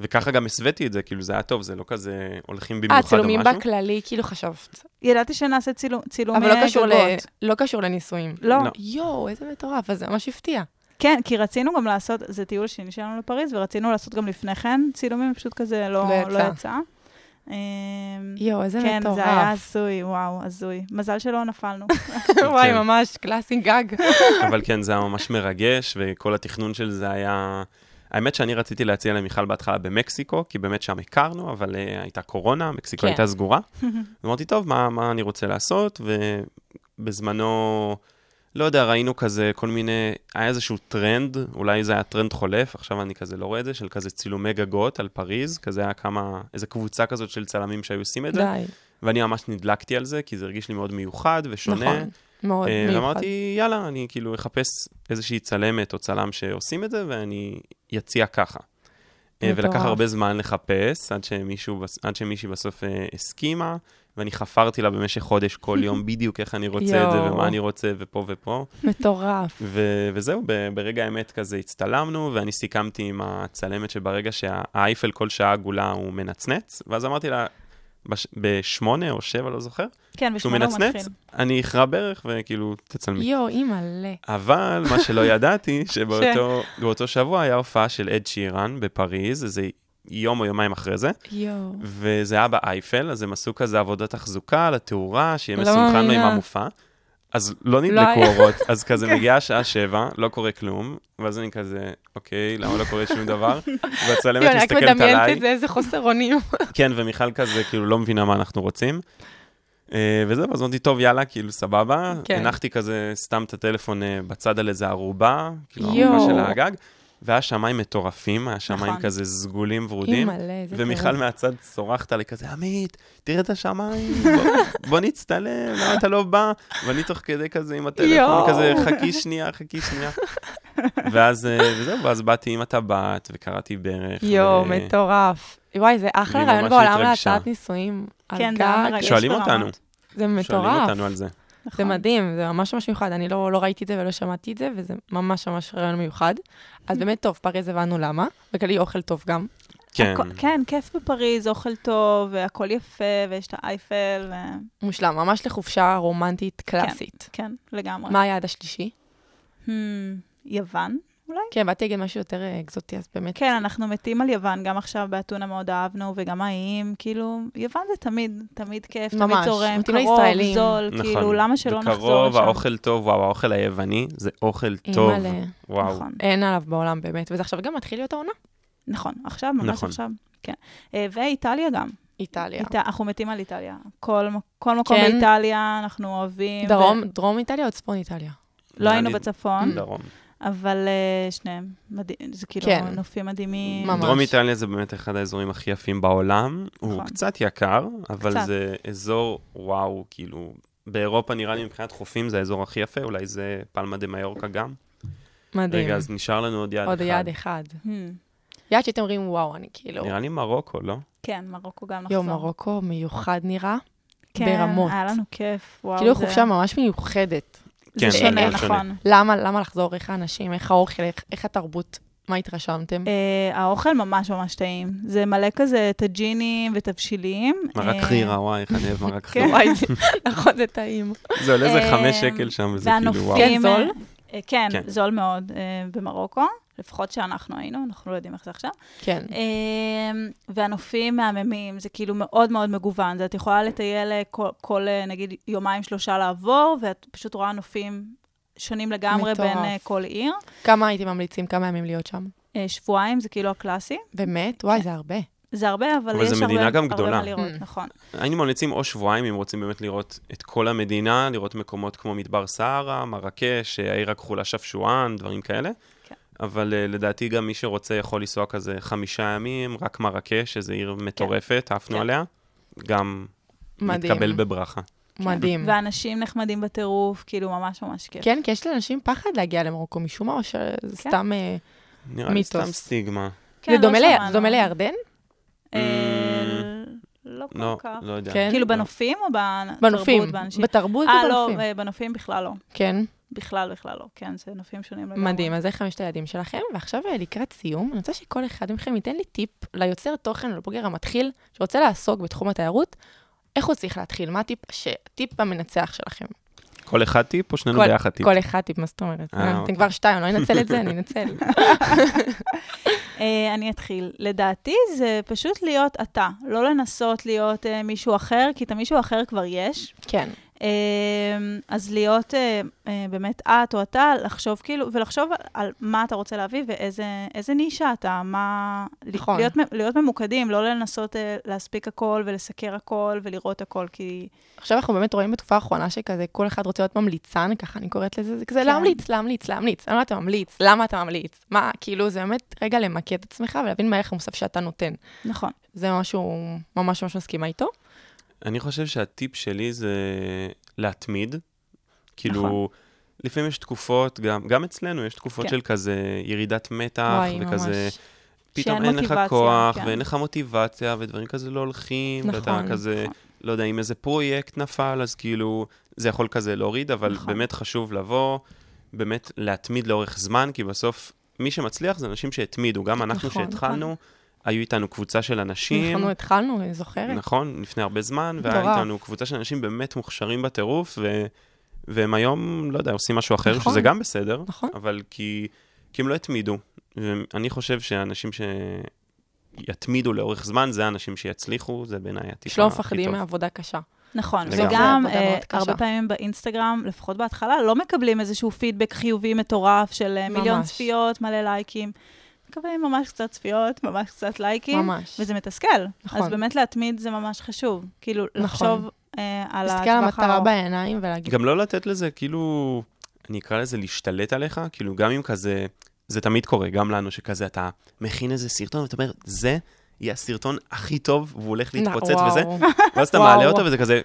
וככה גם הסוויתי את זה, כאילו זה היה טוב, זה לא כזה הולכים אה, במיוחד או משהו. צילומים בכללי, כאילו חשבת. ידעתי שנעשה צילומי אבל לא קשור, ל... גגות. לא קשור לנישואים. לא. לא. יואו, איזה מטורף, אז זה ממש הפתיע. כן, כי רצינו גם לעשות, זה טיול שני שלנו לפריז, ורצינו לעשות גם לפני כן צילומים, פשוט כזה לא, לא יצא. לא יצא. אמ, יואו, איזה כן, מטורף. זה היה הזוי, וואו, הזוי. מזל שלא נפלנו. [LAUGHS] וואי, כן. ממש, קלאסי גג. אבל כן, זה היה ממש מרגש, וכל התכנון של זה היה... האמת שאני רציתי להציע למיכל בהתחלה במקסיקו, כי באמת שם הכרנו, אבל uh, הייתה קורונה, מקסיקו כן. הייתה סגורה. [LAUGHS] ואמרתי, טוב, מה, מה אני רוצה לעשות? ובזמנו, לא יודע, ראינו כזה כל מיני, היה איזשהו טרנד, אולי זה היה טרנד חולף, עכשיו אני כזה לא רואה את זה, של כזה צילומי גגות על פריז, כזה היה כמה, איזה קבוצה כזאת של צלמים שהיו עושים את זה, די, ואני ממש נדלקתי על זה, כי זה הרגיש לי מאוד מיוחד ושונה. נכון. מאוד אה, מיוחד. ואמרתי, יאללה, אני כאילו אחפש איזושהי צלמת או צלם שעושים את זה, ואני אציע ככה. אה. ולקח הרבה זמן לחפש, עד, שמישהו, עד שמישהי בסוף אה, הסכימה, ואני חפרתי לה במשך חודש כל יום [LAUGHS] בדיוק איך אני רוצה את זה. ומה אני רוצה, ופה ופה. מטורף. ו- וזהו, ברגע האמת כזה הצטלמנו, ואני סיכמתי עם הצלמת שברגע שהאייפל כל שעה עגולה הוא מנצנץ, ואז אמרתי לה, בש- בשמונה או שבע, לא זוכר, כן, בשמונה הוא מנצנץ, מתחיל. אני אכרע ברך וכאילו, תצלמי. יואו, אימא'לה. אבל מה שלא [LAUGHS] ידעתי, שבאותו באותו שבוע היה הופעה של אד שירן בפריז, איזה יום או יומיים אחרי זה, יואו. וזה היה באייפל, אז הם עשו כזה עבודת תחזוקה לתאורה, שיהיה לא מסונכרן לו עם. המופע. אז לא לא נדלקו היה. אורות, אז כזה מגיעה השעה שבע, לא קורה כלום, ואז אני כזה, אוקיי, למה לא קורה שום דבר? והצלמת יואו, אני רק מסתכלת מדמיינת עליי, את זה, איזה חוסר אונים. כן, ומיכל כזה כאילו לא מבינה מה אנחנו רוצים. אה, וזהו, אז אמרתי, טוב, יאללה, כאילו, סבבה. כן. הנחתי כזה סתם את הטלפון אה, בצד על איזה ערובה, כאילו, יואו. הערובה של הגג, והיה שמיים מטורפים, היה שמיים נכון. כזה סגולים ורודים. אימא'לה, איזה ומיכל טירוף. מהצד צורחת עלי כזה, עמית, תראה את השמיים, בוא, [LAUGHS] בוא נצטלם, למה אתה לא בא? ואני תוך כדי כזה עם הטלפון. כזה, חכי שנייה, חכי שנייה. [LAUGHS] ואז, אה, וזהו, ואז באתי עם הטבעת וקראתי ברך. יואו, ו- מטורף. וואי, זה אחלה רעיון בעולם. להצעת נישואים. על כן, זה. מרגש שואלים ברמות. אותנו, זה שואלים מטורף. אותנו על זה. זה נכון. מדהים, זה ממש ממש מיוחד. אני לא, לא ראיתי את זה ולא שמעתי את זה, וזה ממש ממש רעיון מיוחד. אז באמת טוב, פריז הבנו למה, וכללי אוכל טוב גם. כן, הכ- כן, כיף בפריז, אוכל טוב, והכל יפה, ויש את האייפל, ו... מושלם, ממש לחופשה רומנטית קלאסית. כן, לגמרי. מה היעד השלישי? Hmm, יוון? כן, באתי להגיד משהו יותר אה, אקזוטי, אז באמת. כן, אנחנו מתים על יוון, גם עכשיו באתונה מאוד אהבנו, וגם האיים, כאילו, יוון זה תמיד, תמיד כיף, תמיד ממש, זורם, מתאים קרוב, לישראלים. זול, נכון. כאילו, למה שלא נחזור בקרוב, לשם? האוכל טוב, וואו, האוכל היווני זה אוכל טוב. אימא'לה. וואו. נכון, אין עליו בעולם באמת, וזה עכשיו גם מתחיל להיות העונה. נכון, עכשיו, ממש נכון. עכשיו, כן. אה, ואיטליה גם. איטליה. איט... אנחנו מתים על איטליה. כל, כל מקום כן. באיטליה אנחנו אוהבים. דרום, דרום איטליה או צפון איטליה? לא היינו אני- בצפון, דרום. אבל אה, שניהם, מדהים, זה כאילו כן. נופים מדהימים. ממש. דרום איטליה זה באמת אחד האזורים הכי יפים בעולם. הוא נכון. קצת יקר, אבל קצת. זה אזור, וואו, כאילו, באירופה נראה לי מבחינת חופים זה האזור הכי יפה, אולי זה פלמה דה מיורקה גם. מדהים. רגע, אז נשאר לנו עוד יעד עוד אחד. יעד אחד. Hmm, יעד שאתם אומרים, וואו, אני כאילו... נראה לי מרוקו, לא? כן, מרוקו גם נחזור. יואו, מרוקו מיוחד נראה. כן, ברמות. היה לנו כיף, וואו. כאילו זה- חופשה ממש מיוחדת. כן, זה שונה. נכון. למה, למה לחזור? איך האנשים, איך האוכל, איך, איך התרבות? מה התרשמתם? אה, האוכל ממש ממש טעים. זה מלא כזה טאג'ינים ותבשילים. מרק אה, חירה, וואי, איך אני אוהב מרק כן. חירה. וואי, נכון, זה טעים. זה עולה איזה אה, חמש שקל שם, וזה כאילו, וואו. והנופים... כן, זול? אה, כן, כן. זול מאוד אה, במרוקו, לפחות שאנחנו היינו, אנחנו לא יודעים איך זה עכשיו. כן. אה, והנופים מהממים, זה כאילו מאוד מאוד מגוון. זה את יכולה לטייל אה, כל, כל אה, נגיד יומיים שלושה לעבור, ואת פשוט רואה נופים שונים לגמרי מטורף. בין אה, כל עיר. כמה הייתם ממליצים, כמה ימים להיות שם? אה, שבועיים זה כאילו הקלאסי. באמת? וואי, זה הרבה. זה הרבה, אבל, אבל יש הרבה, מדינה גם הרבה גדולה. מה לראות, Mm. נכון. היינו ממליצים או שבועיים, אם רוצים באמת לראות את כל המדינה, לראות מקומות כמו מדבר סהרה, מרקש, העיר הכחולה שפשוען, דברים כאלה. כן. אבל uh, לדעתי גם מי שרוצה יכול לנסוע כזה חמישה ימים, רק מרקש, שזו עיר מטורפת, עפנו כן. עליה. גם מדהים. מתקבל בברכה. מדהים. ואנשים נחמדים בטירוף, כאילו ממש ממש כיף. כן, כי יש לאנשים פחד להגיע למרוקו משום מה, או שזה כן. סתם... אה, נראה לי מיתוס. סתם סטיגמה. כן, זה דומה לא דומה לירדן? אה, לא כל לא, כך. לא יודע. כן. כאילו לא. בנופים או בתרבות, בנופים. בתרבות אה, לא, ובנופים. אה, בנופים בכלל לא. כן. בכלל, בכלל לא. כן, זה נופים שונים לגמרי. מדהים, אז זה חמשת הילדים שלכם, ועכשיו אה, לקראת סיום, אני רוצה שכל אחד מכם ייתן לי טיפ ליוצר תוכן, לבוגר המתחיל, שרוצה לעסוק בתחום התיירות, איך הוא צריך להתחיל? מה הטיפ, ש- הטיפ המנצח שלכם? כל אחד טיפ או שנינו כל- ביחד טיפ? כל אחד טיפ, מה זאת אומרת? אה, אתם אוקיי. כבר שתיים, לא אנצל את זה, אני אנצל. [LAUGHS] אה, אני אתחיל. לדעתי זה פשוט להיות אתה, לא לנסות להיות מישהו אחר, כי את המישהו אחר כבר יש. כן, אז להיות אה, אה, באמת את או אתה, לחשוב כאילו, ולחשוב על, מה אתה רוצה להביא ואיזה איזה נישה אתה, מה... נכון. להיות, להיות ממוקדים, לא לנסות אה, להספיק הכל ולסקר הכל ולראות הכל, כי... עכשיו אנחנו באמת רואים בתקופה האחרונה שכזה, כל אחד רוצה להיות ממליצן, ככה אני קוראת לזה, זה כזה כן. להמליץ, להמליץ, להמליץ. למה אתה ממליץ? למה אתה ממליץ? מה, כאילו, זה באמת רגע למקד את עצמך ולהבין מה הערך המוסף שאתה נותן. נכון. זה משהו, ממש ממש מסכימה איתו. אני חושב שהטיפ שלי זה להתמיד. כאילו, נכון. לפעמים יש תקופות, גם, גם אצלנו יש תקופות כן. של כזה ירידת מתח, וואי, וכזה, ממש. פתאום אין לך כוח, כן. ואין לך מוטיבציה, ודברים כזה לא הולכים, ואתה נכון, כזה, נכון. לא יודע, אם איזה פרויקט נפל, אז כאילו, זה יכול כזה להוריד, אבל נכון. באמת חשוב לבוא, באמת להתמיד לאורך זמן, כי בסוף, מי שמצליח זה אנשים שהתמידו. גם אנחנו נכון, שהתחלנו, היו איתנו קבוצה של אנשים. אנחנו התחלנו, אני זוכרת. נכון, לפני הרבה זמן, והיה. איתנו קבוצה של אנשים באמת מוכשרים בטירוף, ו... והם היום, לא יודע, עושים משהו אחר, נכון. שזה גם בסדר, נכון. אבל כי, כי הם לא התמידו. ואני חושב שאנשים שיתמידו לאורך זמן, זה האנשים שיצליחו, זה בעיניי הטיפ הכי טוב. שלא מפחדים מעבודה קשה. נכון, לגמרי. וגם אה. הרבה פעמים באינסטגרם, לפחות בהתחלה, לא מקבלים איזשהו פידבק חיובי מטורף של אה, מיליון ממש. צפיות, מלא לייקים. מקבלים ממש קצת צפיות, ממש קצת לייקים, ממש. וזה מתסכל. נכון. אז באמת להתמיד זה ממש חשוב. כאילו, נכון. לחשוב אה, על להסתכל על הטווח המטרה הארוך. בעיניים ולהגיד, גם לא לתת לזה, כאילו, אני אקרא לזה להשתלט עליך, כאילו, גם אם כזה, זה תמיד קורה, גם לנו, שכזה אתה מכין איזה סרטון, ואתה אומר, זה יהיה הסרטון הכי טוב, והוא הולך להתפוצץ וואו. וזה, [LAUGHS] ואז אתה. מעלה אותו, וזה כזה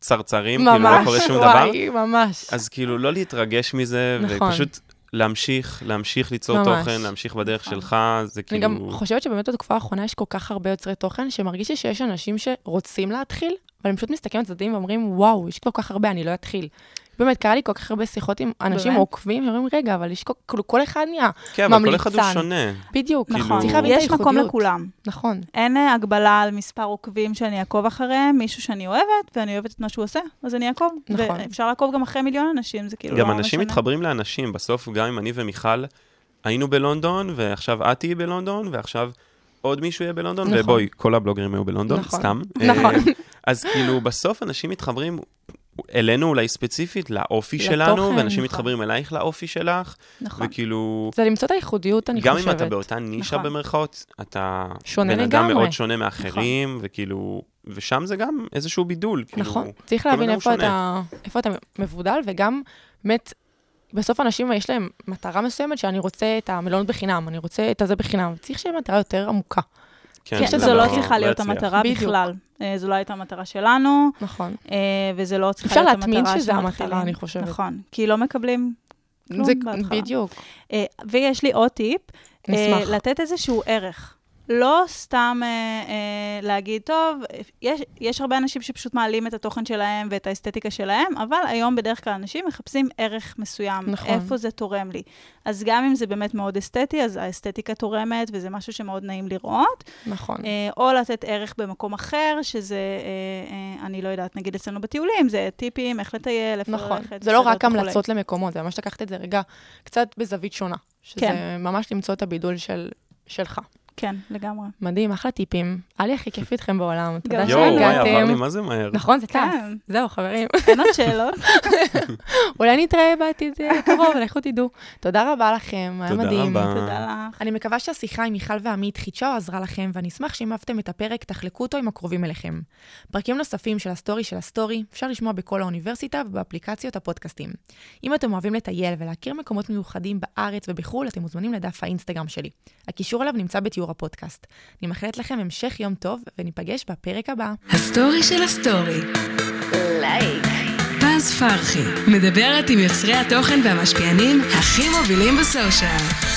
צרצרים, כאילו, לא ממש, קורה שום דבר. וואי, ממש. אז כאילו, לא להתרגש מזה, נכון. ופשוט להמשיך, להמשיך ליצור ממש. תוכן, להמשיך בדרך נכון. שלך, זה אני כאילו... גם חושבת שבאמת בתקופה האחרונה יש כל כך הרבה יוצרי תוכן, שמרגיש לי שיש אנשים שרוצים להתחיל, אבל הם פשוט מסתכלים על צדדים ואומרים, וואו, יש כל כך הרבה, אני לא אתחיל. באמת, קרה לי כל כך הרבה שיחות עם אנשים באמת? עוקבים, שאומרים, רגע, אבל יש כל, כאילו, כל אחד נהיה. כן, אבל כל אחד הוא ממליצן. שונה. בדיוק, נכון, צריך להבין את יש מקום הייחודיות. לכולם. נכון, אין אה, הגבלה על מספר עוקבים שאני אעקוב אחריהם, מישהו שאני אוהבת, ואני אוהבת את מה שהוא עושה, אז אני אעקוב. נכון. ואפשר לעקוב גם אחרי מיליון אנשים, זה כאילו לא גם משנה. אנשים מתחברים לאנשים, בסוף גם אם אני ומיכל היינו בלונדון, ועכשיו את תהיי בלונדון, ועכשיו עוד מישהו יהיה בלונדון, נכון. ובואי, כל הבלוגרים היו בלונדון, נכון. סתם. נכון. אה, אז כאילו, בסוף אנשים מתחברים אלינו אולי ספציפית, לאופי לתוכן, שלנו, ואנשים נכון. מתחברים אלייך לאופי שלך, נכון. וכאילו... זה למצוא את הייחודיות, אני גם חושבת. אם אתה באותה נישה נכון. במרכאות, אתה שונה בן אדם לגמרי. מאוד שונה מאחרים, וכאילו, ושם זה גם איזשהו בידול. כאילו, נכון, צריך להבין אדם איפה. אתה, איפה אתה מבודל, וגם באמת, בסוף אנשים יש להם מטרה מסוימת שאני רוצה את המלונות בחינם, אני רוצה את הזה בחינם, צריך שיהיה מטרה יותר עמוקה. כן, זה זו לא לא- צריכה להיות. המטרה בדיוק. בכלל. אה, זו לא הייתה המטרה שלנו, נכון. אה, וזה לא צריכה אפשר להיות המטרה להתמיד שזה שמתחילים. המטרה, אני חושבת. נכון, כי לא מקבלים כלום זה בהתחלה. בדיוק. אה, ויש לי עוד טיפ, נשמח. לתת איזשהו ערך. לא סתם אה, אה, להגיד, טוב, יש, יש הרבה אנשים שפשוט מעלים את התוכן שלהם ואת האסתטיקה שלהם, אבל היום בדרך כלל אנשים מחפשים ערך מסוים, נכון. איפה זה תורם לי. אז גם אם זה באמת מאוד אסתטי, אז האסתטיקה תורמת, וזה משהו שמאוד נעים לראות. נכון. אה, או לתת ערך במקום אחר, שזה, אה, אה, אני לא יודעת, נגיד אצלנו בטיולים, זה טיפים, איך לטייל, איפה נכון. ללכת. זה לא רק. המלצות למקומות, זה ממש לקחת את זה רגע קצת בזווית שונה. שזה כן. ממש למצוא את הבידול של- שלך. כן, לגמרי. מדהים, אחלה טיפים. היה לי הכי כיף איתכם בעולם. תודה גם יואו, וואי, עבר לי שהגעתם. מה זה מהר. נכון, זה טס. כן. זהו, חברים. [LAUGHS] אין עוד שאלות? [LAUGHS] אולי נתראה בעתיד אה, קרוב, [LAUGHS] לכו תדעו. תודה רבה לכם, היה תודה מדהים. רבה. תודה לך. אני מקווה שהשיחה עם מיכל ועמית חידשה או עזרה לכם, ואני אשמח שאם אהבתם את הפרק, תחלקו אותו עם הקרובים אליכם. פרקים נוספים של הסטורי של הסטורי אפשר לשמוע בכל האוניברסיטה ובאפליקציות הפודקאסטים. אם אתם אוהבים לטייל ולהכיר מקומות מיוחדים בארץ ובחו"ל, אתם מוזמנים לדף האינסטגרם שלי. הקישור אליו נמצא בתיאור הפודקאסט. אני מאחלת לכם המשך יום טוב, וניפגש בפרק הבא. הסטורי של הסטורי. לייק. פז פרחי, מדברת עם יוצרי התוכן והמשפיענים הכי מובילים ב social.